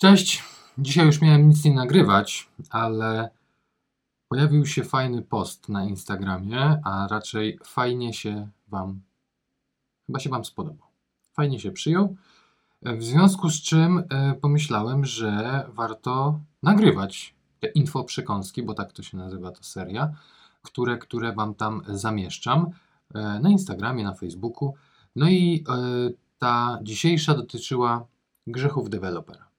Cześć. Dzisiaj już miałem nic nie nagrywać, ale pojawił się fajny post na Instagramie, a raczej fajnie się Wam, chyba się Wam spodobał. Fajnie się przyjął. W związku z czym e, pomyślałem, że warto nagrywać te infoprzekąski, bo tak to się nazywa ta seria, które, które Wam tam zamieszczam e, na Instagramie, na Facebooku. No i e, ta dzisiejsza dotyczyła grzechów dewelopera.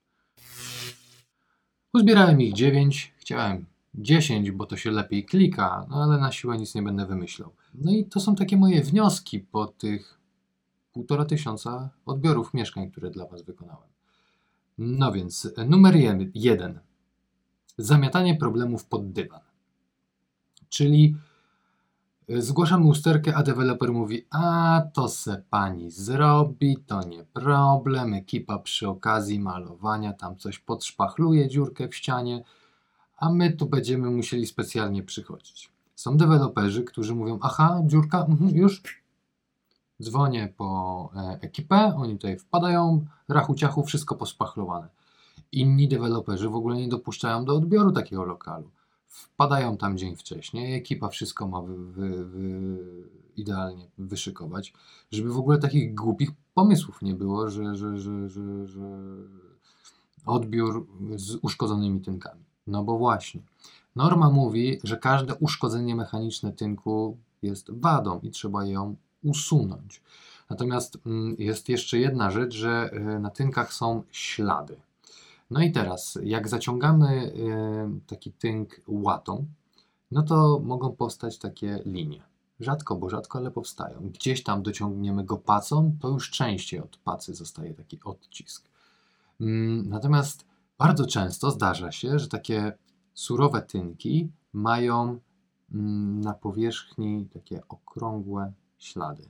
Uzbierałem ich 9, chciałem 10, bo to się lepiej klika, no ale na siłę nic nie będę wymyślał. No i to są takie moje wnioski po tych półtora tysiąca odbiorów mieszkań, które dla Was wykonałem. No więc numer jeden. Zamiatanie problemów pod dywan. Czyli Zgłaszamy usterkę, a deweloper mówi, a to se pani zrobi, to nie problem, ekipa przy okazji malowania tam coś podszpachluje dziurkę w ścianie, a my tu będziemy musieli specjalnie przychodzić. Są deweloperzy, którzy mówią, aha, dziurka, mhm, już. Dzwonię po e, ekipę, oni tutaj wpadają, rachu ciachu, wszystko pospachlowane. Inni deweloperzy w ogóle nie dopuszczają do odbioru takiego lokalu wpadają tam dzień wcześniej, ekipa wszystko ma wy, wy, wy, idealnie wyszykować, żeby w ogóle takich głupich pomysłów nie było, że, że, że, że, że odbiór z uszkodzonymi tynkami. No bo właśnie, norma mówi, że każde uszkodzenie mechaniczne tynku jest wadą i trzeba ją usunąć. Natomiast mm, jest jeszcze jedna rzecz, że e, na tynkach są ślady. No i teraz, jak zaciągamy taki tynk łatą, no to mogą powstać takie linie. Rzadko, bo rzadko, ale powstają. Gdzieś tam dociągniemy go pacą, to już częściej od pacy zostaje taki odcisk. Mm, natomiast bardzo często zdarza się, że takie surowe tynki mają mm, na powierzchni takie okrągłe ślady.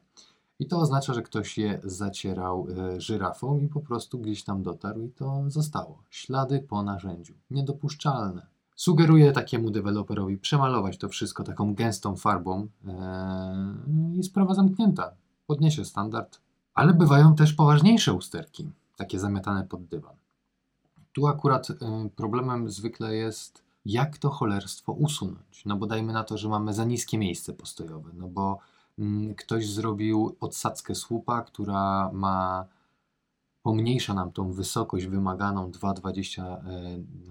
I to oznacza, że ktoś je zacierał e, żyrafą i po prostu gdzieś tam dotarł i to zostało. Ślady po narzędziu. Niedopuszczalne. Sugeruję takiemu deweloperowi przemalować to wszystko taką gęstą farbą e, i sprawa zamknięta. Podniesie standard. Ale bywają też poważniejsze usterki, takie zamiatane pod dywan. Tu akurat e, problemem zwykle jest, jak to cholerstwo usunąć. No bo dajmy na to, że mamy za niskie miejsce postojowe, no bo ktoś zrobił odsadzkę słupa, która ma pomniejsza nam tą wysokość wymaganą 2,20 e,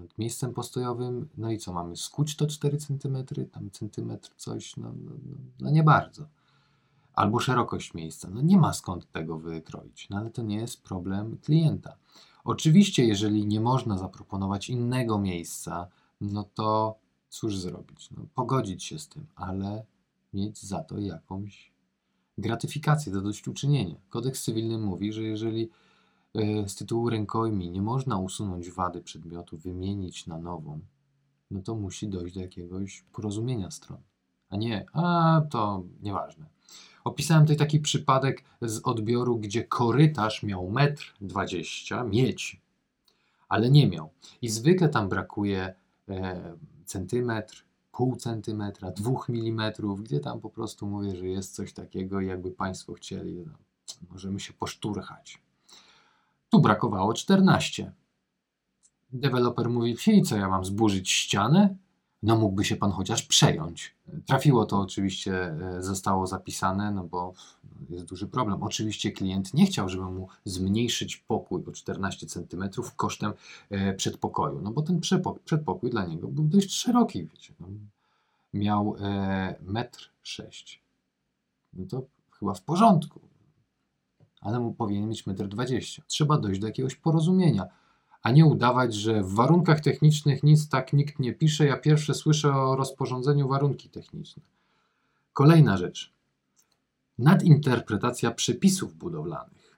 nad miejscem postojowym. No i co mamy? Skuć to 4 cm, tam centymetr coś, no, no, no, no nie bardzo. Albo szerokość miejsca. No nie ma skąd tego wykroić, no ale to nie jest problem klienta. Oczywiście, jeżeli nie można zaproponować innego miejsca, no to cóż zrobić? No, pogodzić się z tym, ale mieć za to jakąś gratyfikację, zadośćuczynienie. Kodeks cywilny mówi, że jeżeli e, z tytułu rękojmi nie można usunąć wady przedmiotu, wymienić na nową, no to musi dojść do jakiegoś porozumienia stron. A nie, a to nieważne. Opisałem tutaj taki przypadek z odbioru, gdzie korytarz miał metr dwadzieścia, mieć, ale nie miał. I zwykle tam brakuje e, centymetr, pół centymetra, dwóch milimetrów, gdzie tam po prostu mówię, że jest coś takiego, jakby Państwo chcieli, no, możemy się poszturchać. Tu brakowało 14. Deweloper mówi, i co ja mam zburzyć ścianę? No mógłby się Pan chociaż przejąć. Trafiło to oczywiście, e, zostało zapisane, no bo jest duży problem. Oczywiście klient nie chciał, żeby mu zmniejszyć pokój o 14 cm kosztem e, przedpokoju, no bo ten przedpokój dla niego był dość szeroki, wiecie. No. Miał e, metr 6. No to chyba w porządku, ale mu powinien mieć metr 20. Trzeba dojść do jakiegoś porozumienia, a nie udawać, że w warunkach technicznych nic tak nikt nie pisze. Ja pierwsze słyszę o rozporządzeniu warunki techniczne. Kolejna rzecz nadinterpretacja przepisów budowlanych.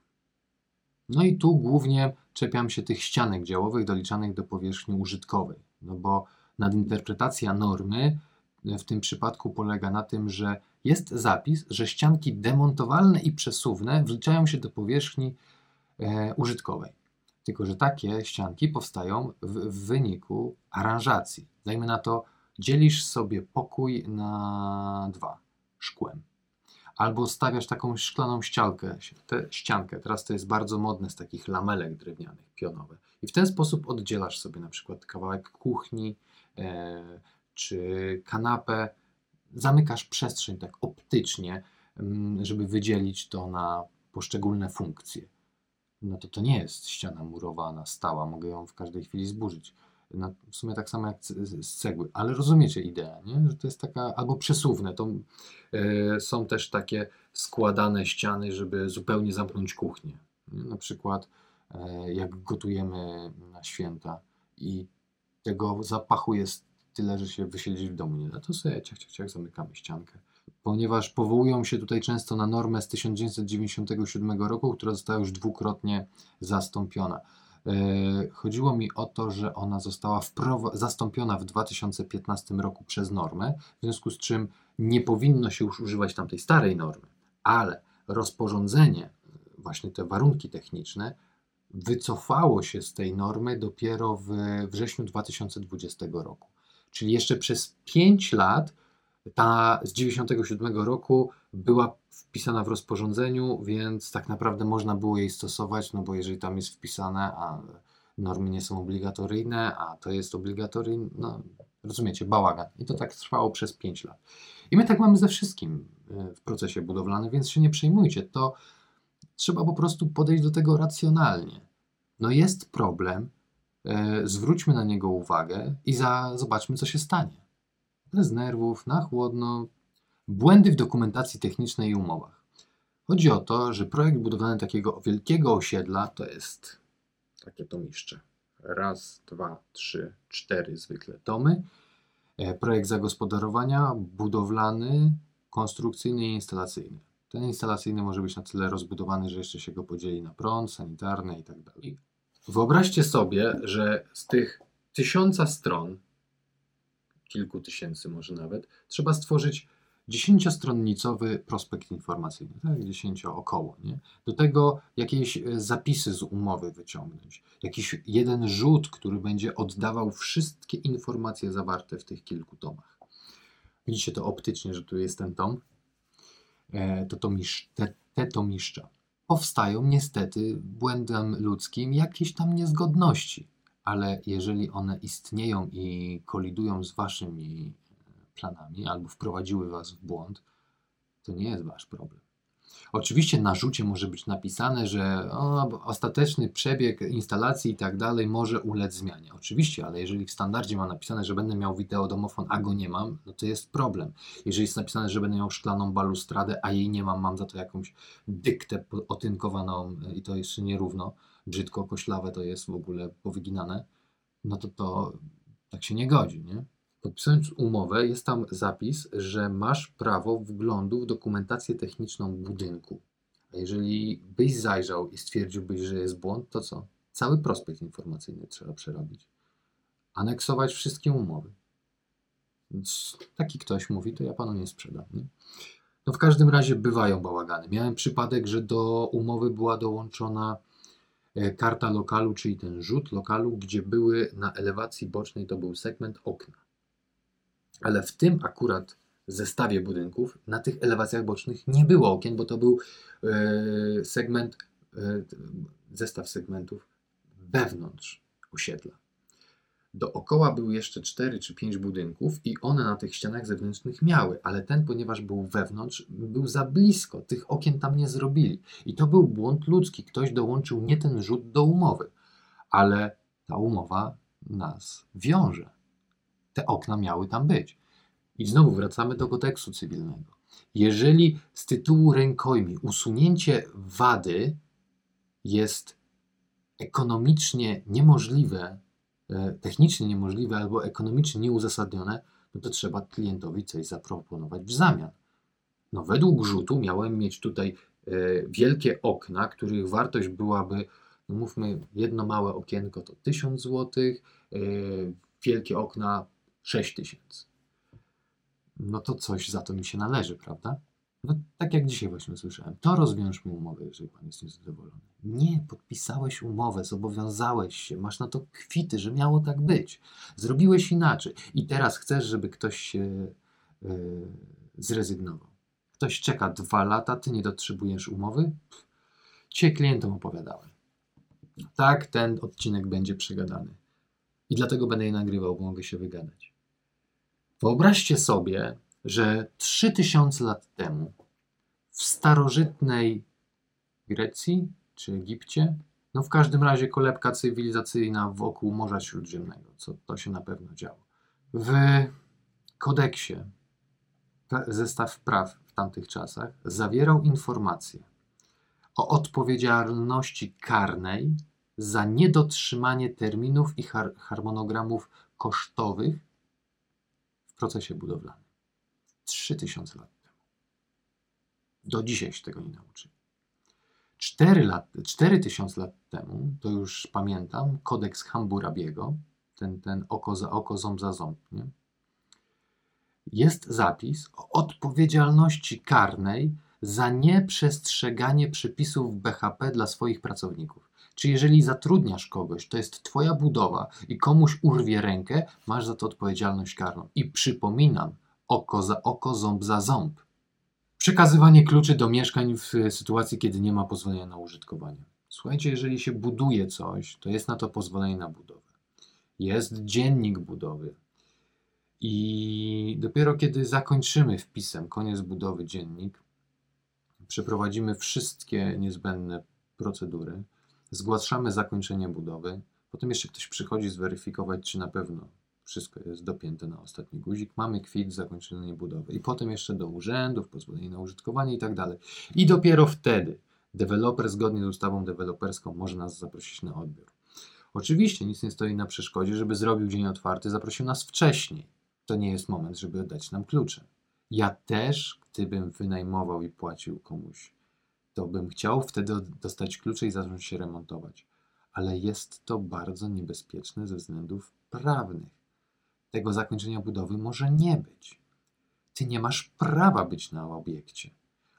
No i tu głównie czepiam się tych ścianek działowych doliczanych do powierzchni użytkowej, no bo nadinterpretacja normy w tym przypadku polega na tym, że jest zapis, że ścianki demontowalne i przesuwne wliczają się do powierzchni e, użytkowej. Tylko, że takie ścianki powstają w, w wyniku aranżacji. Dajmy na to, dzielisz sobie pokój na dwa szkłem Albo stawiasz taką szklaną ściankę, ściankę. Teraz to jest bardzo modne z takich lamelek drewnianych, pionowe. I w ten sposób oddzielasz sobie na przykład kawałek kuchni e, czy kanapę. Zamykasz przestrzeń tak optycznie, mm, żeby wydzielić to na poszczególne funkcje. No to to nie jest ściana murowana, stała, mogę ją w każdej chwili zburzyć. W sumie tak samo jak z cegły, ale rozumiecie ideę, nie? że to jest taka, albo przesuwne, to e, są też takie składane ściany, żeby zupełnie zamknąć kuchnię. Nie? Na przykład e, jak gotujemy na święta i tego zapachu jest tyle, że się wysiedzieć w domu nie da, to sobie ciach, ciach, ciach zamykamy ściankę. Ponieważ powołują się tutaj często na normę z 1997 roku, która została już dwukrotnie zastąpiona. E, chodziło mi o to, że ona została zastąpiona w 2015 roku przez normę, w związku z czym nie powinno się już używać tamtej starej normy, ale rozporządzenie, właśnie te warunki techniczne, wycofało się z tej normy dopiero w wrześniu 2020 roku. Czyli jeszcze przez 5 lat ta z 97 roku była wpisana w rozporządzeniu, więc tak naprawdę można było jej stosować, no bo jeżeli tam jest wpisane, a normy nie są obligatoryjne, a to jest obligatoryjne, no rozumiecie, bałagan. I to tak trwało przez 5 lat. I my tak mamy ze wszystkim e, w procesie budowlanym, więc się nie przejmujcie. To trzeba po prostu podejść do tego racjonalnie. No jest problem, e, zwróćmy na niego uwagę i za, zobaczmy, co się stanie bez nerwów, na chłodno. Błędy w dokumentacji technicznej i umowach. Chodzi o to, że projekt budowany takiego wielkiego osiedla to jest takie tomiszcze. Raz, dwa, trzy, cztery zwykle tomy. E, projekt zagospodarowania budowlany, konstrukcyjny i instalacyjny. Ten instalacyjny może być na tyle rozbudowany, że jeszcze się go podzieli na prąd, sanitarny i tak dalej. Wyobraźcie sobie, że z tych tysiąca stron kilku tysięcy może nawet, trzeba stworzyć dziesięciostronnicowy prospekt informacyjny, tak, dziesięcio około, nie? Do tego jakieś e, zapisy z umowy wyciągnąć, jakiś jeden rzut, który będzie oddawał wszystkie informacje zawarte w tych kilku tomach. Widzicie to optycznie, że tu jest ten tom, e, to tomisz, te, te tomiszcza. Powstają niestety błędem ludzkim jakieś tam niezgodności ale jeżeli one istnieją i kolidują z waszymi planami albo wprowadziły was w błąd, to nie jest wasz problem. Oczywiście na rzucie może być napisane, że o, ostateczny przebieg instalacji i tak dalej może ulec zmianie. Oczywiście, ale jeżeli w standardzie ma napisane, że będę miał wideodomofon, a go nie mam, no to jest problem. Jeżeli jest napisane, że będę miał szklaną balustradę, a jej nie mam, mam za to jakąś dyktę otynkowaną i to jeszcze nierówno, brzydko, koślawe to jest w ogóle powyginane, no to to tak się nie godzi, nie? Podpisując umowę, jest tam zapis, że masz prawo wglądu w dokumentację techniczną budynku. A jeżeli byś zajrzał i stwierdziłbyś, że jest błąd, to co? Cały prospekt informacyjny trzeba przerobić. Aneksować wszystkie umowy. Więc taki ktoś mówi, to ja panu nie sprzedam. Nie? No w każdym razie bywają bałagany. Miałem przypadek, że do umowy była dołączona karta lokalu, czyli ten rzut lokalu, gdzie były na elewacji bocznej, to był segment okna. Ale w tym akurat zestawie budynków na tych elewacjach bocznych nie było okien, bo to był e, segment, e, zestaw segmentów wewnątrz osiedla. Dookoła były jeszcze 4 czy 5 budynków i one na tych ścianach zewnętrznych miały, ale ten, ponieważ był wewnątrz, był za blisko. Tych okien tam nie zrobili. I to był błąd ludzki. Ktoś dołączył nie ten rzut do umowy, ale ta umowa nas wiąże. Te okna miały tam być. I znowu wracamy do kodeksu cywilnego. Jeżeli z tytułu rękojmi usunięcie wady jest ekonomicznie niemożliwe technicznie niemożliwe albo ekonomicznie nieuzasadnione, no to trzeba klientowi coś zaproponować w zamian. No według rzutu miałem mieć tutaj e, wielkie okna, których wartość byłaby, no mówmy, jedno małe okienko to 1000 zł, e, wielkie okna 6000. No to coś za to mi się należy, prawda? No, tak jak dzisiaj właśnie słyszałem, to rozwiążmy umowę, jeżeli pan jest niezadowolony. Nie, podpisałeś umowę, zobowiązałeś się, masz na to kwity, że miało tak być. Zrobiłeś inaczej i teraz chcesz, żeby ktoś się yy, zrezygnował. Ktoś czeka dwa lata, ty nie dotrzebujesz umowy? Cię klientom opowiadałem. Tak, ten odcinek będzie przegadany. I dlatego będę je nagrywał, bo mogę się wygadać. Wyobraźcie sobie, że 3000 lat temu w starożytnej Grecji czy Egipcie, no w każdym razie kolebka cywilizacyjna wokół Morza Śródziemnego, co to się na pewno działo. W kodeksie zestaw praw w tamtych czasach zawierał informacje o odpowiedzialności karnej za niedotrzymanie terminów i har harmonogramów kosztowych w procesie budowlanym. 3000 lat temu. Do dzisiaj się tego nie nauczyli. 4 lat, 4000 lat temu, to już pamiętam, kodeks Hammurabiego, ten, ten oko za oko, ząb za ząb, nie? jest zapis o odpowiedzialności karnej za nieprzestrzeganie przepisów BHP dla swoich pracowników. Czy jeżeli zatrudniasz kogoś, to jest Twoja budowa i komuś urwie rękę, masz za to odpowiedzialność karną. I przypominam, oko za oko, ząb za ząb. Przekazywanie kluczy do mieszkań w sytuacji, kiedy nie ma pozwolenia na użytkowanie. Słuchajcie, jeżeli się buduje coś, to jest na to pozwolenie na budowę. Jest dziennik budowy. I dopiero kiedy zakończymy wpisem koniec budowy dziennik, przeprowadzimy wszystkie niezbędne procedury, zgłaszamy zakończenie budowy, potem jeszcze ktoś przychodzi zweryfikować, czy na pewno wszystko jest dopięte na ostatni guzik, mamy kwit zakończenie budowy i potem jeszcze do urzędów, pozwolenie na użytkowanie i tak dalej. I dopiero wtedy deweloper zgodnie z ustawą deweloperską może nas zaprosić na odbiór. Oczywiście nic nie stoi na przeszkodzie, żeby zrobił dzień otwarty, zaprosił nas wcześniej. To nie jest moment, żeby oddać nam klucze. Ja też, gdybym wynajmował i płacił komuś, to bym chciał wtedy dostać klucze i zacząć się remontować. Ale jest to bardzo niebezpieczne ze względów prawnych. Tego zakończenia budowy może nie być. Ty nie masz prawa być na obiekcie.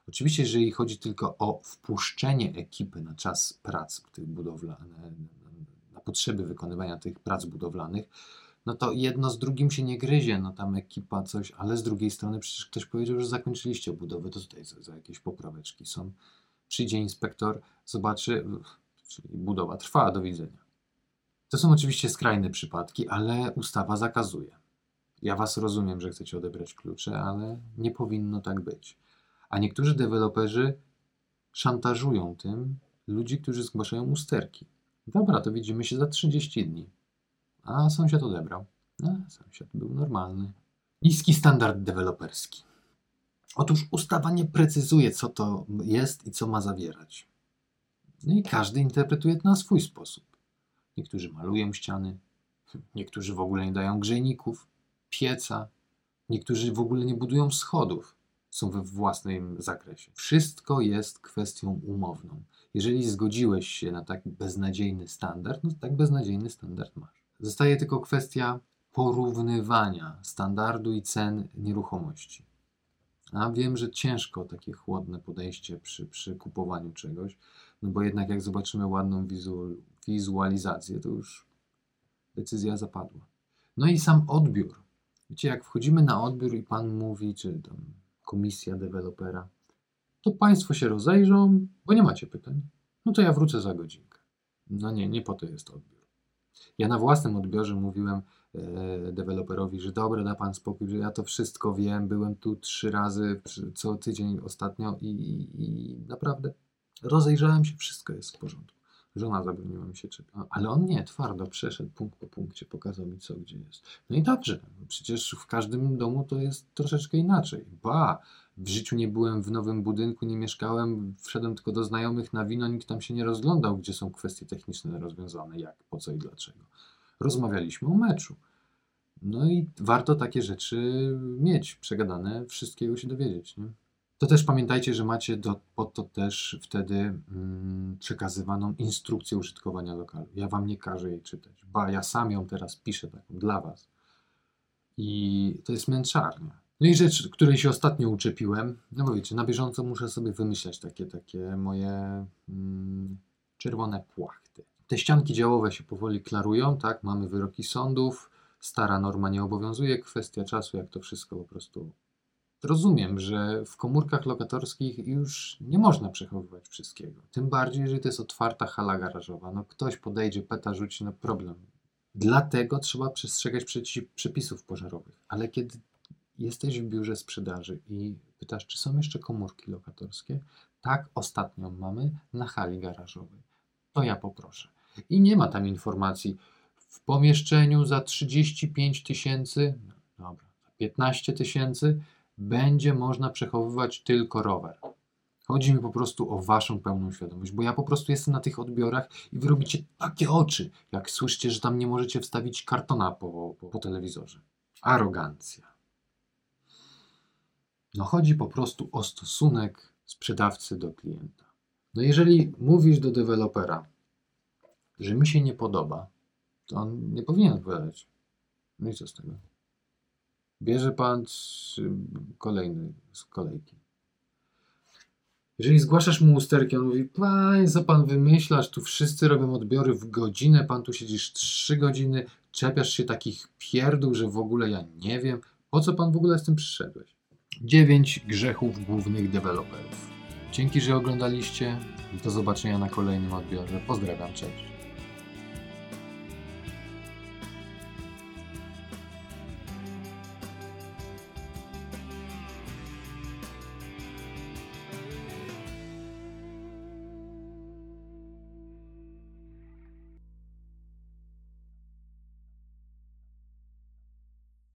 Oczywiście, jeżeli chodzi tylko o wpuszczenie ekipy na czas prac tych budowlanych, na potrzeby wykonywania tych prac budowlanych, no to jedno z drugim się nie gryzie, no tam ekipa coś, ale z drugiej strony przecież ktoś powiedział, że zakończyliście budowę, to tutaj za, za jakieś popraweczki są. Przyjdzie inspektor, zobaczy, czyli budowa trwa, do widzenia. To są oczywiście skrajne przypadki, ale ustawa zakazuje. Ja Was rozumiem, że chcecie odebrać klucze, ale nie powinno tak być. A niektórzy deweloperzy szantażują tym ludzi, którzy zgłaszają usterki. Dobra, to widzimy się za 30 dni. A sąsiad odebrał. A, sąsiad był normalny. Niski standard deweloperski. Otóż ustawa nie precyzuje, co to jest i co ma zawierać. No i każdy interpretuje to na swój sposób. Niektórzy malują ściany, niektórzy w ogóle nie dają grzejników, pieca, niektórzy w ogóle nie budują schodów, są we własnym zakresie. Wszystko jest kwestią umowną. Jeżeli zgodziłeś się na tak beznadziejny standard, no tak beznadziejny standard masz. Zostaje tylko kwestia porównywania standardu i cen nieruchomości. A wiem, że ciężko takie chłodne podejście przy, przy kupowaniu czegoś, no bo jednak jak zobaczymy ładną wizu, wizualizację, to już decyzja zapadła. No i sam odbiór. Wiecie, jak wchodzimy na odbiór i pan mówi, czy tam komisja dewelopera, to państwo się rozejrzą, bo nie macie pytań. No to ja wrócę za godzinkę. No nie, nie po to jest odbiór. Ja na własnym odbiorze mówiłem e, deweloperowi, że dobra, da pan spokój, że ja to wszystko wiem, byłem tu trzy razy co tydzień ostatnio i, i, i naprawdę rozejrzałem się, wszystko jest w porządku. Żona zabroniła mi się czepiać. Ale on nie, twardo przeszedł punkt po punkcie, pokazał mi co gdzie jest. No i dobrze, no przecież w każdym domu to jest troszeczkę inaczej. Ba, w życiu nie byłem w nowym budynku, nie mieszkałem, wszedłem tylko do znajomych na wino, nikt tam się nie rozglądał, gdzie są kwestie techniczne rozwiązane, jak, po co i dlaczego. Rozmawialiśmy o meczu. No i warto takie rzeczy mieć, przegadane, wszystkiego się dowiedzieć. Nie? To też pamiętajcie, że macie do, pod to też wtedy mm, przekazywaną instrukcję użytkowania lokalu. Ja wam nie każę jej czytać, ba, ja sam ją teraz piszę taką dla was. I to jest męczarnia. No i rzecz, której się ostatnio uczepiłem, no bo wiecie, na bieżąco muszę sobie wymyślać takie, takie moje mm, czerwone płachty. Te ścianki działowe się powoli klarują, tak, mamy wyroki sądów, stara norma nie obowiązuje, kwestia czasu, jak to wszystko po prostu rozumiem, że w komórkach lokatorskich już nie można przechowywać wszystkiego. Tym bardziej, jeżeli to jest otwarta hala garażowa. No ktoś podejdzie, peta rzuci, no problem. Dlatego trzeba przestrzegać przepisów pożarowych. Ale kiedy jesteś w biurze sprzedaży i pytasz, czy są jeszcze komórki lokatorskie, tak, ostatnią mamy na hali garażowej. To ja poproszę. I nie ma tam informacji w pomieszczeniu za 35 tysięcy, no dobra, za 15 tysięcy będzie można przechowywać tylko rower. Chodzi mi po prostu o Waszą pełną świadomość, bo ja po prostu jestem na tych odbiorach i Wy robicie takie oczy, jak słyszycie, że tam nie możecie wstawić kartona po, po, po telewizorze. Arogancja. No chodzi po prostu o stosunek sprzedawcy do klienta. No jeżeli mówisz do dewelopera, że mi się nie podoba, to on nie powinien odpowiadać. No i co z tego? Bierze pan trzy- kolejny z kolejki. Jeżeli zgłaszasz mu usterki, on mówi, panie, co pan wymyślasz, tu wszyscy robią odbiory w godzinę, pan tu siedzisz trzy godziny, czepiasz się takich pierdół, że w ogóle ja nie wiem, po co pan w ogóle z tym przyszedłeś. Dziewięć grzechów głównych deweloperów. Dzięki, że oglądaliście. Do zobaczenia na kolejnym odbiorze. Pozdrawiam, cześć.